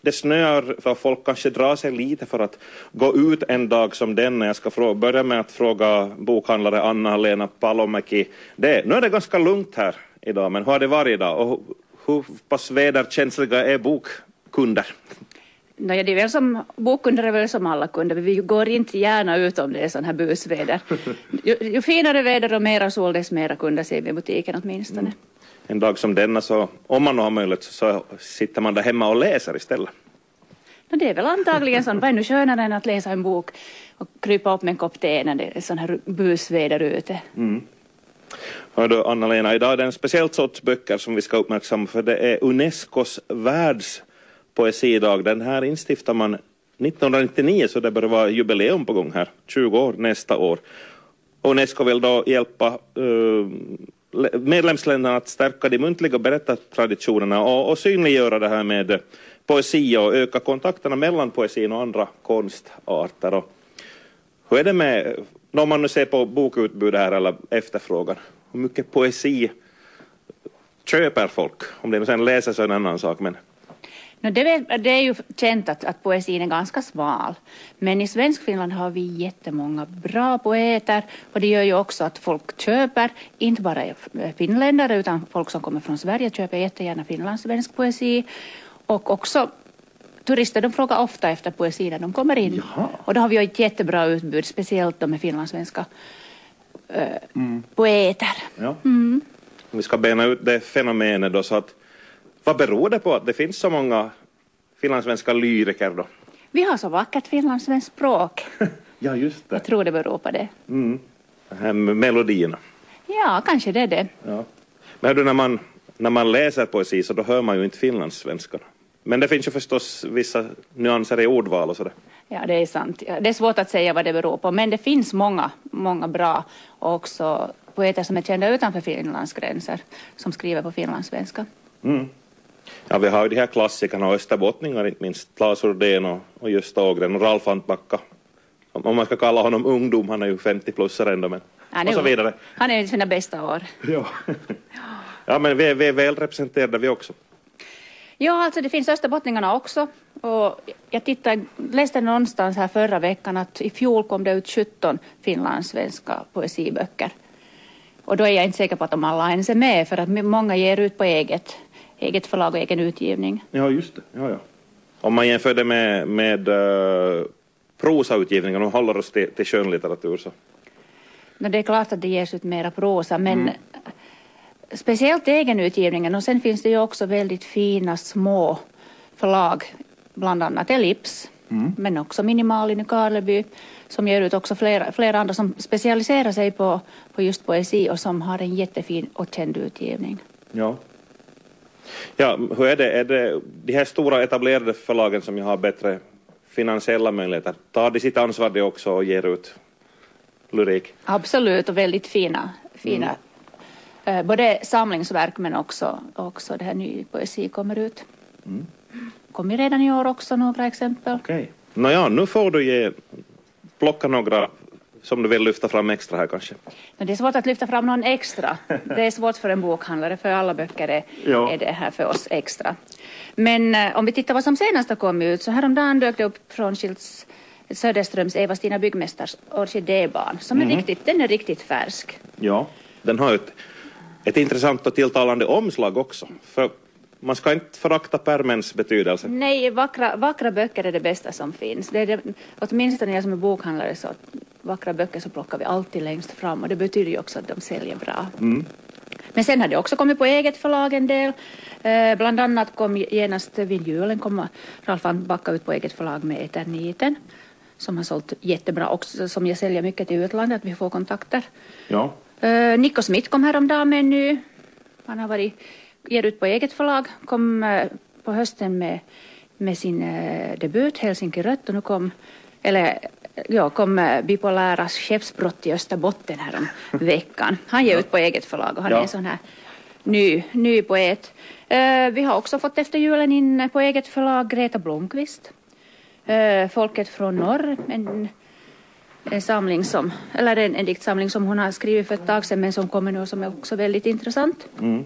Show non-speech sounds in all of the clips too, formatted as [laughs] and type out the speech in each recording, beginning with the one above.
det snöar för folk kanske drar sig lite för att gå ut en dag som denna. Jag ska börja med att fråga bokhandlare Anna-Lena Palomäki. Det, nu är det ganska lugnt här idag, men hur har det varit idag? Och hur pass väderkänsliga är bokkunder? No, ja, det är väl som, bokkunder är väl som alla kunder, vi går inte gärna ut om det är sån här busväder. [laughs] Ju, ju finare väder och mera sol, desto mera kunder ser vi i butiken åtminstone. Mm. En dag som denna, så, om man har möjlighet, så, så sitter man där hemma och läser istället. No, det är väl antagligen så, vad är nu skönare än att läsa en bok och krypa upp med en kopp te när det är sån här busväder ute. Mm. Hör du, Anna-Lena, idag är det en speciell sorts böcker som vi ska uppmärksamma för det är Unescos världspoesidag. Den här instiftar man 1999 så det börjar vara jubileum på gång här, 20 år nästa år. Unesco vill då hjälpa uh, medlemsländerna att stärka de muntliga berättartraditionerna och, och synliggöra det här med poesi och öka kontakterna mellan poesin och andra konstarter. Och hur är det med, om man nu ser på bokutbudet här eller efterfrågan, hur mycket poesi köper folk? Om det sen läser så är en annan sak. Men... No, det, det är ju känt att, att poesin är ganska smal. Men i Svenskfinland har vi jättemånga bra poeter och det gör ju också att folk köper, inte bara finländare utan folk som kommer från Sverige köper jättegärna finlandssvensk poesi. Och också turister de frågar ofta efter poesi när de kommer in. Jaha. Och då har vi ju ett jättebra utbud, speciellt de med finlandssvenska äh, mm. poeter. Ja. Mm. Vi ska bena ut det fenomenet då så att vad beror det på att det finns så många finlandssvenska lyriker då? Vi har så vackert finlandssvenskt språk. [laughs] ja, just det. Jag tror det beror på det. Mm. Det här melodierna. Ja, kanske det är det. Ja. Men du, när man, när man läser poesi så då hör man ju inte finlandssvenskan. Men det finns ju förstås vissa nyanser i ordval och sådär. Ja, det är sant. Det är svårt att säga vad det beror på, men det finns många, många bra och också poeter som är kända utanför Finlands gränser som skriver på finlandssvenska. Mm. Ja, vi har ju de här klassikerna och österbottningar, inte minst Claes Urdén och, och Gösta Ågren och Ralf Antbacka. Om man ska kalla honom ungdom, han är ju 50-plussare ändå, men han och så vidare. Han är i sina bästa år. [laughs] Ja, ja men vi är, vi är väl representerade vi också. Ja, alltså det finns österbottningarna också. Och jag tittade, läste någonstans här förra veckan att i fjol kom det ut 17 finlandssvenska poesiböcker. Och då är jag inte säker på att de alla ens är med för att många ger ut på eget, eget förlag och egen utgivning. Ja, just det. Ja, ja. Om man jämför det med, med uh, prosautgivningen och håller oss till, till skönlitteratur så. No, det är klart att det ges ut mera prosa men mm. speciellt egenutgivningen och sen finns det ju också väldigt fina små förlag, bland annat Ellips mm. men också Minimalin i Karleby som ger ut också flera, flera andra som specialiserar sig på, på just poesi och som har en jättefin och känd utgivning. Ja. Ja, hur är det? Är det de här stora etablerade förlagen som ju har bättre finansiella möjligheter, tar de sitt ansvar det också och ger ut lyrik? Absolut, och väldigt fina, fina mm. både samlingsverk men också, också det här ny poesi kommer ut. Mm. Kommer redan i år också några exempel. Okej. Okay. Nåja, nu får du ge plocka några som du vill lyfta fram extra här kanske? Det är svårt att lyfta fram någon extra. Det är svårt för en bokhandlare, för alla böcker är, ja. är det här för oss extra. Men eh, om vi tittar vad som senast har kommit ut, så häromdagen dök det upp från Schilds Söderströms Eva-Stina Byggmästars orkidébarn, som är mm. riktigt, den är riktigt färsk. Ja, den har ett, ett intressant och tilltalande omslag också. För man ska inte förakta pärmens betydelse. Nej, vackra, vackra böcker är det bästa som finns. Det är det, åtminstone jag som är bokhandlare så vackra böcker så plockar vi alltid längst fram och det betyder ju också att de säljer bra. Mm. Men sen har det också kommit på eget förlag en del. Eh, bland annat kom genast vid julen kom Ralf Backa ut på eget förlag med Eterniten som har sålt jättebra också, som jag säljer mycket till utlandet, att vi får kontakter. Ja. Eh, Nico Smith kom häromdagen med en ny. Han har varit ger ut på eget förlag, kom eh, på hösten med, med sin eh, debut Helsinki Rött och nu kom, eller ja, kom eh, bipoläras skeppsbrott i Österbotten här om veckan. Han ger ut på eget förlag och han ja. är en sån här ny, ny poet. vi har också fått efter julen in på eget förlag Greta Blomqvist. Folket från norr, en, en samling som, eller en, en diktsamling som hon har skrivit för ett tag sedan men som kommer nu och som är också väldigt intressant. Mm.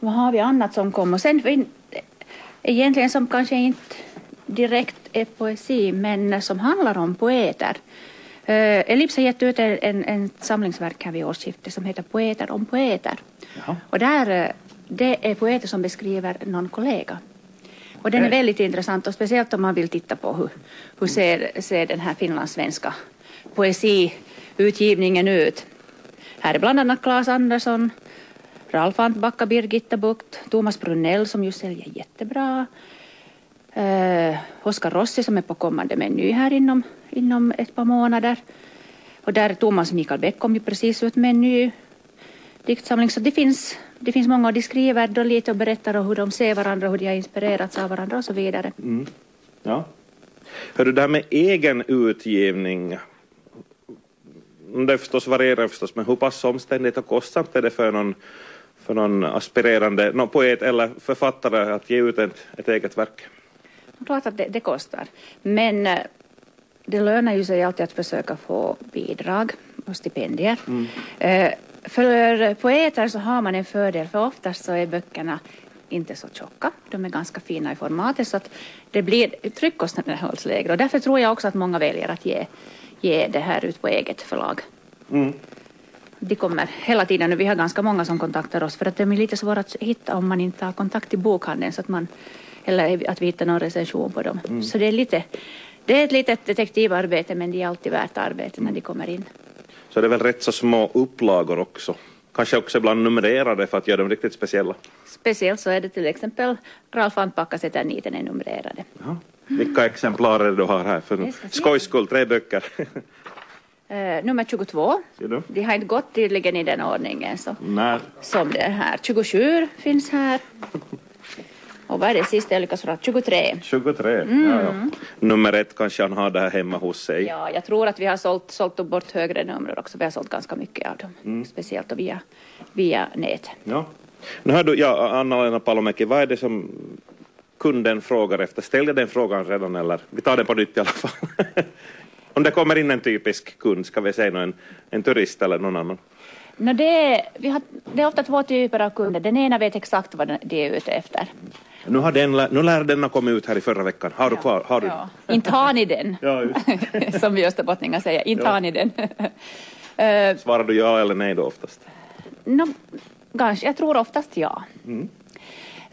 Vad har vi annat som kommer? Sen egentligen som kanske inte direkt är poesi men som handlar om poeter. Uh, Elips har gett ut en, en samlingsverk här vid årsskiftet som heter Poeter om poeter. Jaha. Och där, uh, det är poeter som beskriver någon kollega. Och den är väldigt intressant och speciellt om man vill titta på hur, hur ser, ser den här finlandssvenska poesiutgivningen ut. Här är bland annat Claes Andersson, Ralf Antbacka, Birgitta Bukt, Thomas Brunell som ju säljer jättebra. Eh, Oskar Rossi som är på kommande meny här inom, inom ett par månader. Och där Thomas Mikael Bäck kom ju precis ut med en ny diktsamling. Så det finns, det finns många och de skriver då lite och berättar hur de ser varandra, hur de har inspirerats av varandra och så vidare. Mm. Ja. Hör det här med egen utgivning, det förstås varierar förstås, men hur pass omständigt och kostsamt är det för någon, för någon aspirerande någon poet eller författare att ge ut ett, ett eget verk? Klart att det, det kostar, men eh, det lönar ju sig alltid att försöka få bidrag och stipendier. Mm. Eh, för poeter så har man en fördel, för oftast så är böckerna inte så tjocka. De är ganska fina i formatet så att det blir tryckkostnaderna hålls lägre och därför tror jag också att många väljer att ge ge det här ut på eget förlag. Mm. De kommer hela tiden, vi har ganska många som kontaktar oss för att det är lite svårt att hitta om man inte har kontakt till bokhandeln så att man, eller att vi hittar någon recension på dem. Mm. Så det är lite, det är ett litet detektivarbete men det är alltid värt arbete när de kommer in. Så det är väl rätt så små upplagor också? Kanske också ibland numrerade för att göra dem riktigt speciella? Speciellt så är det till exempel Ralf Antbackas Eterniten är numrerade. Ja. Vilka exemplar är det du har här? För skojs skull, tre böcker. Uh, [laughs] nummer 22. De har inte gått tydligen i den ordningen så, Nej. som det är här. 27 finns här. [laughs] Och vad är det sista jag lyckas fråga? 23. 23, mm. ja, ja. Nummer ett kanske han har där hemma hos sig. Ja, jag tror att vi har sålt, sålt bort högre nummer också. Vi har sålt ganska mycket av dem, mm. speciellt via, via nätet. Ja. Nu har du, ja, Anna-Lena Palomäki, vad är det som kunden frågar efter. Ställ jag den frågan redan eller vi tar den på nytt i alla fall. [laughs] Om det kommer in en typisk kund, ska vi säga en, en turist eller någon annan? No det, är, vi har, det är ofta två typer av kunder. Den ena vet exakt vad de är ute efter. Nu, har den, nu lär denna kommit ut här i förra veckan. Har du ja, kvar? Har du? Ja. Inte har ni den, ja, [laughs] som vi österbottningar säger. Inte ja. har ni den. [laughs] Svarar du ja eller nej då oftast? No, kanske, jag tror oftast ja. Mm.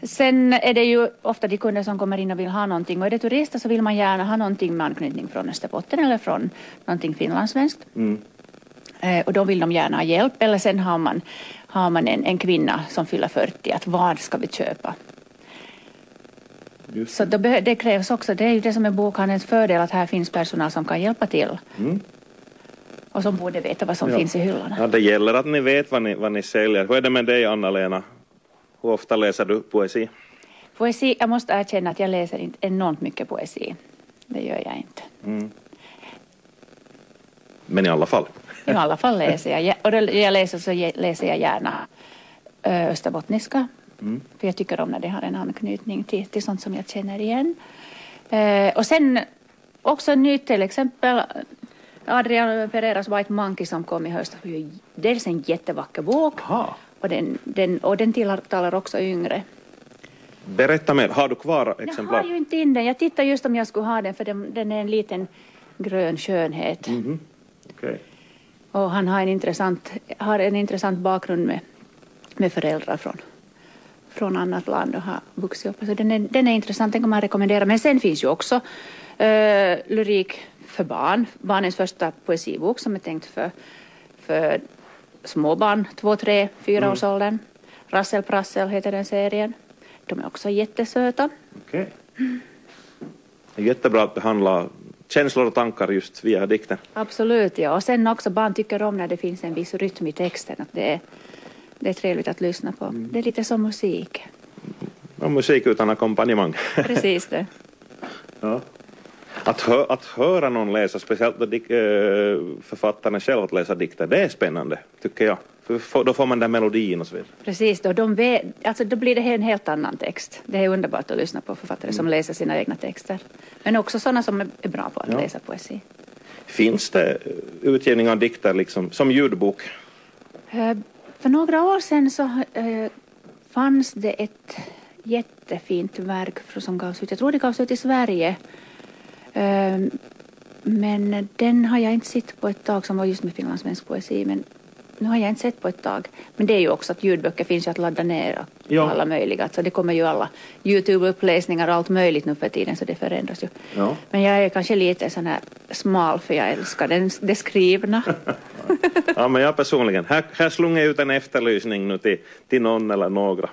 Sen är det ju ofta de kunder som kommer in och vill ha någonting och är det turister så vill man gärna ha någonting med anknytning från Österbotten eller från någonting finlandssvenskt. Mm. Eh, och då vill de gärna ha hjälp eller sen har man, har man en, en kvinna som fyller 40 att vad ska vi köpa? Så då, det krävs också, det är ju det som är bokhandelns fördel att här finns personal som kan hjälpa till. Mm. Och som borde veta vad som ja. finns i hyllorna. Ja, det gäller att ni vet vad ni, vad ni säljer. Hur är det med dig Anna-Lena? Hur ofta läser du poesi? Poesi, jag måste erkänna att jag läser inte enormt mycket poesi. Det gör jag inte. Mm. Men i alla fall? I alla fall läser jag. Och jag läser så läser jag gärna österbottniska. Mm. För jag tycker om när det har en anknytning till, till sånt som jag känner igen. och sen också nytt till exempel Adrian Pereiras White Monkey som kom i höst. Dels en jättevacker bok. Aha. Och den, den, och den tilltalar också yngre. Berätta mer, har du kvar exemplar? Jag har ju inte in den. Jag tittar just om jag skulle ha den för den, den är en liten grön skönhet. Mm -hmm. okay. Och han har en intressant, har en intressant bakgrund med, med föräldrar från, från annat land och har vuxit upp. Så den, är, den är intressant, den kan man rekommendera. Men sen finns ju också uh, lyrik för barn, barnens första poesibok som är tänkt för, för småbarn, två, tre, fyra mm. års åldern. Rassel Prassel heter den serien. De är också jättesöta. Okej. Okay. Det är jättebra att behandla känslor och tankar just via dikten. Absolut, ja. Och sen också barn tycker om när det finns en viss rytm i texten. Att det, är, det är trevligt att lyssna på. Mm. Det är lite som musik. Och musik utan ackompanjemang. Precis det. [laughs] ja. Att, hö, att höra någon läsa, speciellt då dik, äh, författaren själv att läsa dikter, det är spännande, tycker jag. För då får man den melodin och så vidare. Precis, då, de vet, alltså då blir det en helt annan text. Det är underbart att lyssna på författare mm. som läser sina egna texter. Men också sådana som är bra på att ja. läsa poesi. Finns det utgivning av dikter liksom, som ljudbok? För några år sedan så eh, fanns det ett jättefint verk som gavs ut. Jag tror det gavs ut i Sverige. Eh, men den har jag inte sett på ett tag som var just med finlandssvensk poesi. Men nu har jag inte sett på ett tag. Men det är ju också att ljudböcker finns ju att ladda ner ja. alla möjliga. Alltså det kommer ju alla Youtube-uppläsningar och allt möjligt nu för tiden så det förändras ju. Ja. Men jag är kanske lite sån här smal för jag älskar den, det skrivna. [laughs] ja men jag personligen, här, här slungar jag ut en efterlysning nu till, till någon eller några.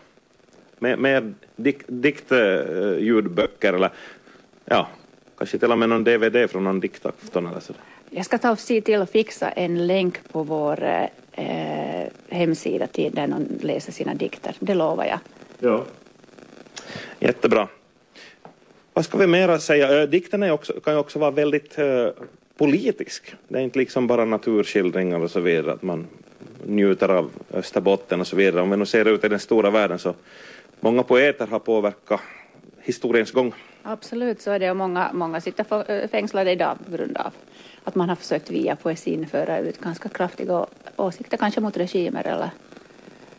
Med, med dik, diktljudböcker eller ja, kanske till och med någon DVD från någon diktafton eller sådär. Jag ska ta och se till att fixa en länk på vår eh, hemsida till där någon läser sina dikter. Det lovar jag. Ja. Jättebra. Vad ska vi mera säga? Dikten är också, kan ju också vara väldigt eh, politisk. Det är inte liksom bara naturskildringar och så vidare, att man njuter av Österbotten och så vidare. Om vi nu ser ut i den stora världen så många poeter har påverkat historiens gång. Absolut, så är det och många, många sitter fängslade idag på grund av att man har försökt via poesin föra ut ganska kraftiga åsikter, kanske mot regimer eller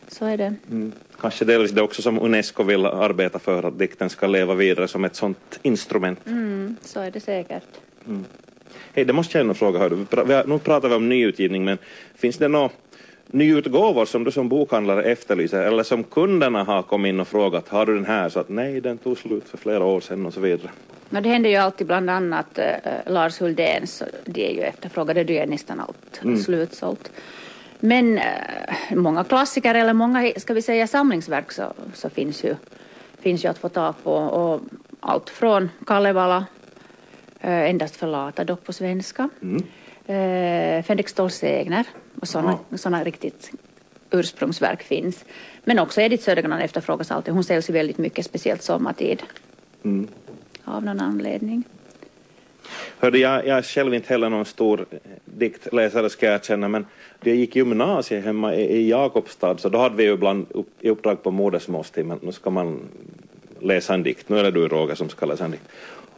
så är det. Mm. Kanske delvis det också som Unesco vill arbeta för, att dikten ska leva vidare som ett sådant instrument. Mm, så är det säkert. Mm. Hej, det måste jag ändå fråga, hör du. nu pratar vi om nyutgivning, men finns det några nyutgåvor som du som bokhandlare efterlyser eller som kunderna har kommit in och frågat, har du den här? Så att nej, den tog slut för flera år sedan och så vidare. No, det händer ju alltid bland annat äh, Lars Huldéns, det är ju efterfrågade, det är nästan allt mm. slutsålt. Men äh, många klassiker eller många, ska vi säga samlingsverk så, så finns, ju, finns ju att få tag på och allt från Kalevala, äh, Endast förlata dock på svenska, mm. Äh, Fänrik Ståls egner och sådana ja. Såna riktigt ursprungsverk finns. Men också Edith Södergran efterfrågas alltid. Hon säljs ju väldigt mycket, speciellt sommartid. Mm av någon anledning. Hörde, jag, jag är själv inte heller någon stor diktläsare ska jag erkänna, men då jag gick gymnasiet hemma i, i Jakobstad så då hade vi ju ibland upp, i uppdrag på modersmålstimmen, nu ska man läsa en dikt, nu är det du Roger som ska läsa en dikt.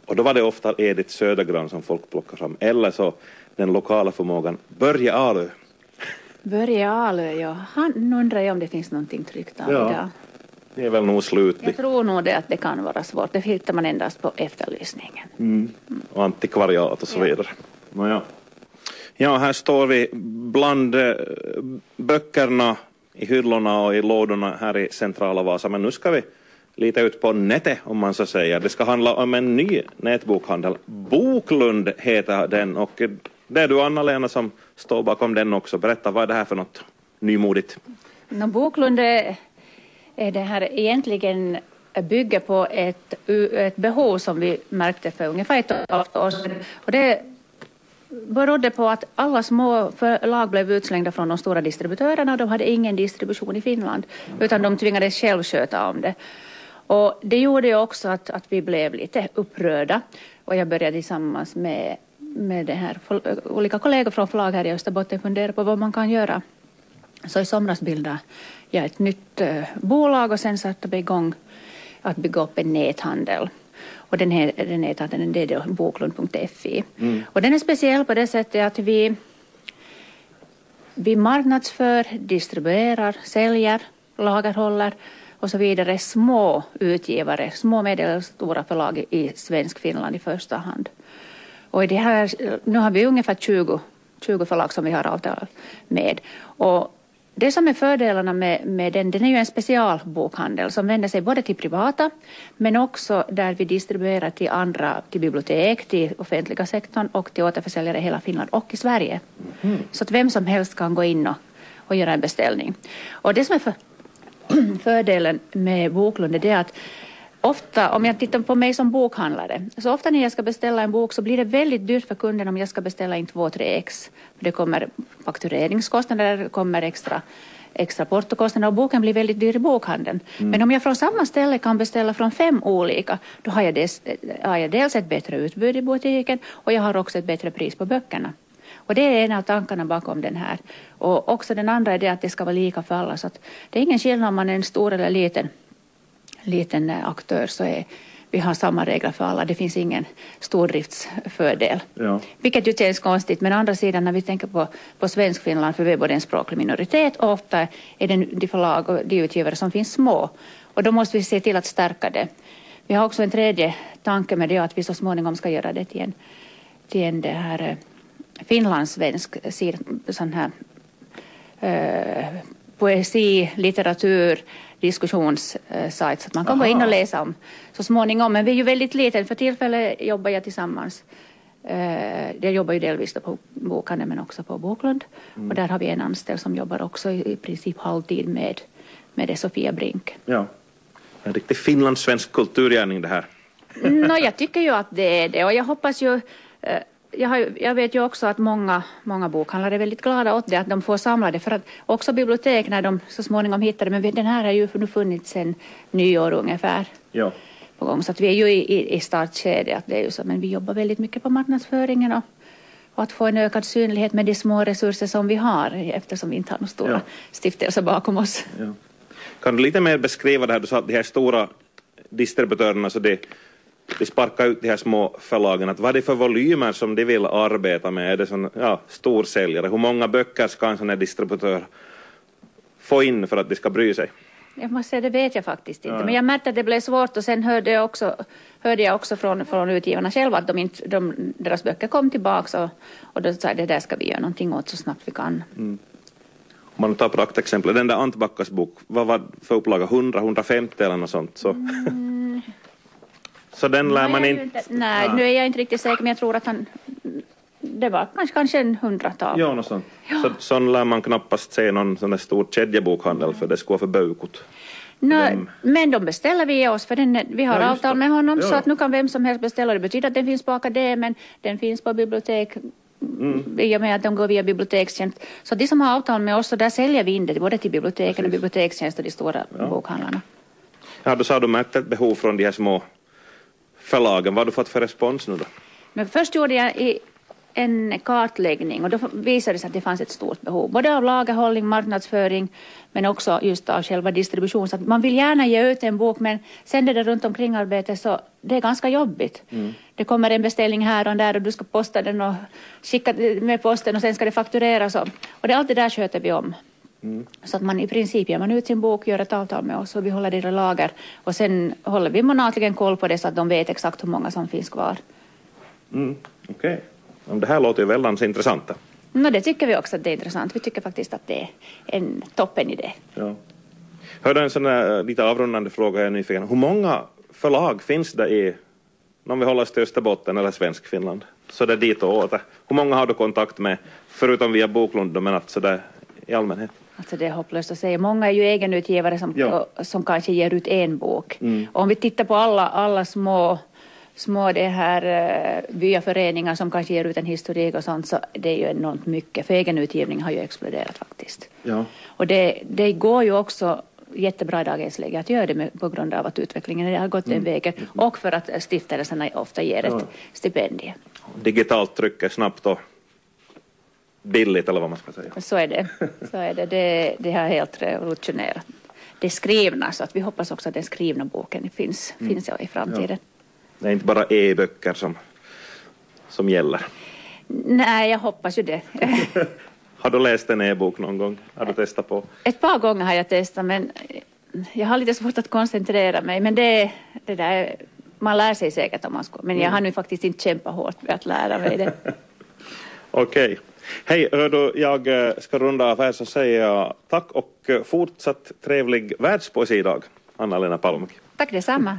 Och då var det ofta Edith Södergran som folk plockade fram, eller så den lokala förmågan Börje Alö. Börje Alö, ja. Han, nu undrar jag om det finns någonting tryckt av ja. idag. Det är väl nog slut. Jag tror nog det att det kan vara svårt. Det hittar man endast på efterlysningen. Mm. Och antikvariat och så vidare. Ja. Nåja. Ja, här står vi bland eh, böckerna i hyllorna och i lådorna här i centrala Vasa. Men nu ska vi lite ut på nätet om man så säger. Det ska handla om en ny nätbokhandel. Boklund heter den och det är du Anna-Lena som står bakom den också. Berätta, vad är det här för något nymodigt? No, Boklund är det här egentligen eh, bygger på ett, ett behov som vi märkte för ungefär ett och ett halvt år sedan. Och det berodde på att alla små förlag blev utslängda från de stora distributörerna. De hade ingen distribution i Finland utan de tvingades själv sköta om det. Och det gjorde ju också att, att vi blev lite upprörda och jag började tillsammans med, med det här, olika kollegor från förlag här i Österbotten fundera på vad man kan göra. Så i somras bildade jag ett nytt bolag och sen satte vi igång att bygga upp en näthandel. Och den, här, den näthandeln det är boklund.fi. Mm. Och den är speciell på det sättet att vi, vi marknadsför, distribuerar, säljer, lagerhåller och så vidare små utgivare, små medelstora förlag i svensk Finland i första hand. Och i det här, nu har vi ungefär 20, 20 förlag som vi har avtal med. Och det som är fördelarna med, med den, den är ju en specialbokhandel som vänder sig både till privata men också där vi distribuerar till andra, till bibliotek, till offentliga sektorn och till återförsäljare i hela Finland och i Sverige. Mm. Så att vem som helst kan gå in och, och göra en beställning. Och det som är för, [clears throat] fördelen med Boklund är att ofta, om jag tittar på mig som bokhandlare, så ofta när jag ska beställa en bok så blir det väldigt dyrt för kunden om jag ska beställa in två, tre ex. Det kommer faktureringskostnader, det kommer extra extra portokostnader och boken blir väldigt dyr i bokhandeln. Mm. Men om jag från samma ställe kan beställa från fem olika, då har jag, dels, har jag dels ett bättre utbud i butiken och jag har också ett bättre pris på böckerna. Och det är en av tankarna bakom den här. Och också den andra är det att det ska vara lika för alla. Så att det är ingen skillnad om man är en stor eller liten liten aktör så är vi har samma regler för alla. Det finns ingen stordriftsfördel. Ja. Vilket ju känns konstigt. Men å andra sidan när vi tänker på, på Svenskfinland för vi är både en språklig minoritet och ofta är det de förlag och de utgivare som finns små. Och då måste vi se till att stärka det. Vi har också en tredje tanke med det att vi så småningom ska göra det till en, till en det här eh, finlandssvensk sån här eh, poesi, litteratur, diskussionssajt så att man kan Aha. gå in och läsa om så småningom. Men vi är ju väldigt liten. För tillfället jobbar jag tillsammans. Eh, jag jobbar ju delvis på Bokhandeln men också på Boklund. Mm. Och där har vi en anställd som jobbar också i, i princip halvtid med, med det, Sofia Brink. Ja, en riktig finlandssvensk kulturgärning det här. no, jag tycker ju att det är det och jag hoppas ju eh, jag, har, jag, vet ju också att många, många bokhandlare är väldigt glada åt det, att de får samla det. För att också bibliotek när de så småningom hittar det, men den här har ju nu funnits sedan nyår ungefär. Ja. På gång. Så att vi är ju i, i, i startskedet, det är ju så, men vi jobbar väldigt mycket på marknadsföringen och, och att få en ökad synlighet med de små resurser som vi har eftersom vi inte har några stora ja. stiftelser bakom oss. Ja. Kan du lite mer beskriva det här, du sa att de här stora distributörerna, så det de sparkar ut de här små förlagen, att vad är det för volymer som de vill arbeta med? Är det sån, ja, storsäljare? Hur många böcker ska en sån här distributör få in för att de ska bry sig? Jag måste säga, det vet jag faktiskt inte. Ja. Men jag märkte att det blev svårt och sen hörde jag också, hörde jag också från, från utgivarna själva att de inte, de, deras böcker kom tillbaka och, och då sa det där ska vi göra någonting åt så snabbt vi kan. Mm. Om man tar praktexempel, den där Antbackas bok, vad var för upplaga, 100, 150 eller något sånt? Så. Mm. Så den lär man inte... inte... Nej, ja. nu är jag inte riktigt säker, men jag tror att han... Det var kanske, kanske en hundratal. Ja, något sånt. Ja. Så, sån lär man knappast se någon sån där stor kedjebokhandel, för det skulle vara för bökigt. Men de beställer vi oss, för den, vi har ja, avtal med honom, ja. så att nu kan vem som helst beställa. Det betyder att den finns på akademin, den finns på bibliotek, Mm. i och med att de går via bibliotekstjänst. Så de som har avtal med oss, så där säljer vi in det både till biblioteken Precis. och bibliotekstjänst och de stora ja. bokhandlarna. Ja, då sa du märkt ett behov från de här små förlagen. Vad har du fått för respons nu då? Men först gjorde jag en kartläggning och då visade det sig att det fanns ett stort behov, både av lagerhållning, marknadsföring men också just av själva distribution. Så man vill gärna ge ut en bok men sen det runt omkring arbetet så det är ganska jobbigt. Mm. Det kommer en beställning här och där och du ska posta den och skicka med posten och sen ska det faktureras. Och, och det, allt det där sköter vi om. Mm. Så att man i princip ger man ut sin bok, gör ett avtal med oss och vi håller i lager. Och sen håller vi månatligen koll på det så att de vet exakt hur många som finns kvar. Mm. Okej. Okay. Det här låter ju väldigt intressant. No, det tycker vi också att det är intressant. Vi tycker faktiskt att det är en toppen idé. Ja. Hörde en sån där lite avrundande fråga jag är nyfiken. Hur många förlag finns det i, om vi håller oss till Österbotten eller Svenskfinland, så det är dit och åter? Hur många har du kontakt med, förutom via Boklund, men att så där i allmänhet? Alltså det är hopplöst att säga. Många är ju egenutgivare som, ja. som kanske ger ut en bok. Mm. Om vi tittar på alla, alla små små det här uh, byaföreningar som kanske ger ut en historik och sånt så det är ju enormt mycket. För egenutgivning har ju exploderat faktiskt. Ja. Och det, det går ju också jättebra i dagens läge att göra det med, på grund av att utvecklingen har gått den mm. vägen och för att stiftelserna ofta ger ett ja. stipendium. Digitalt tryck snabbt och billigt eller vad man ska säga. Så är det. Så är det. Det, det har helt revolutionerat det skrivna så att vi hoppas också att den skrivna boken finns, mm. finns i framtiden. Ja. Det är inte bara e-böcker som, som gäller. Nej, jag hoppas ju det. [laughs] har du läst en e-bok någon gång? Har du testat på? Ett par gånger har jag testat men jag har lite svårt att koncentrera mig. Men det, det där, man lär sig säkert om man ska. Men jag mm. har nu faktiskt inte kämpat hårt med att lära mig det. [laughs] Okej. Okay. Hej, hör jag eh, ska runda av här så säger jag tack och eh, fortsatt trevlig världspoesidag, Anna-Lena Palmqvist. Tack detsamma.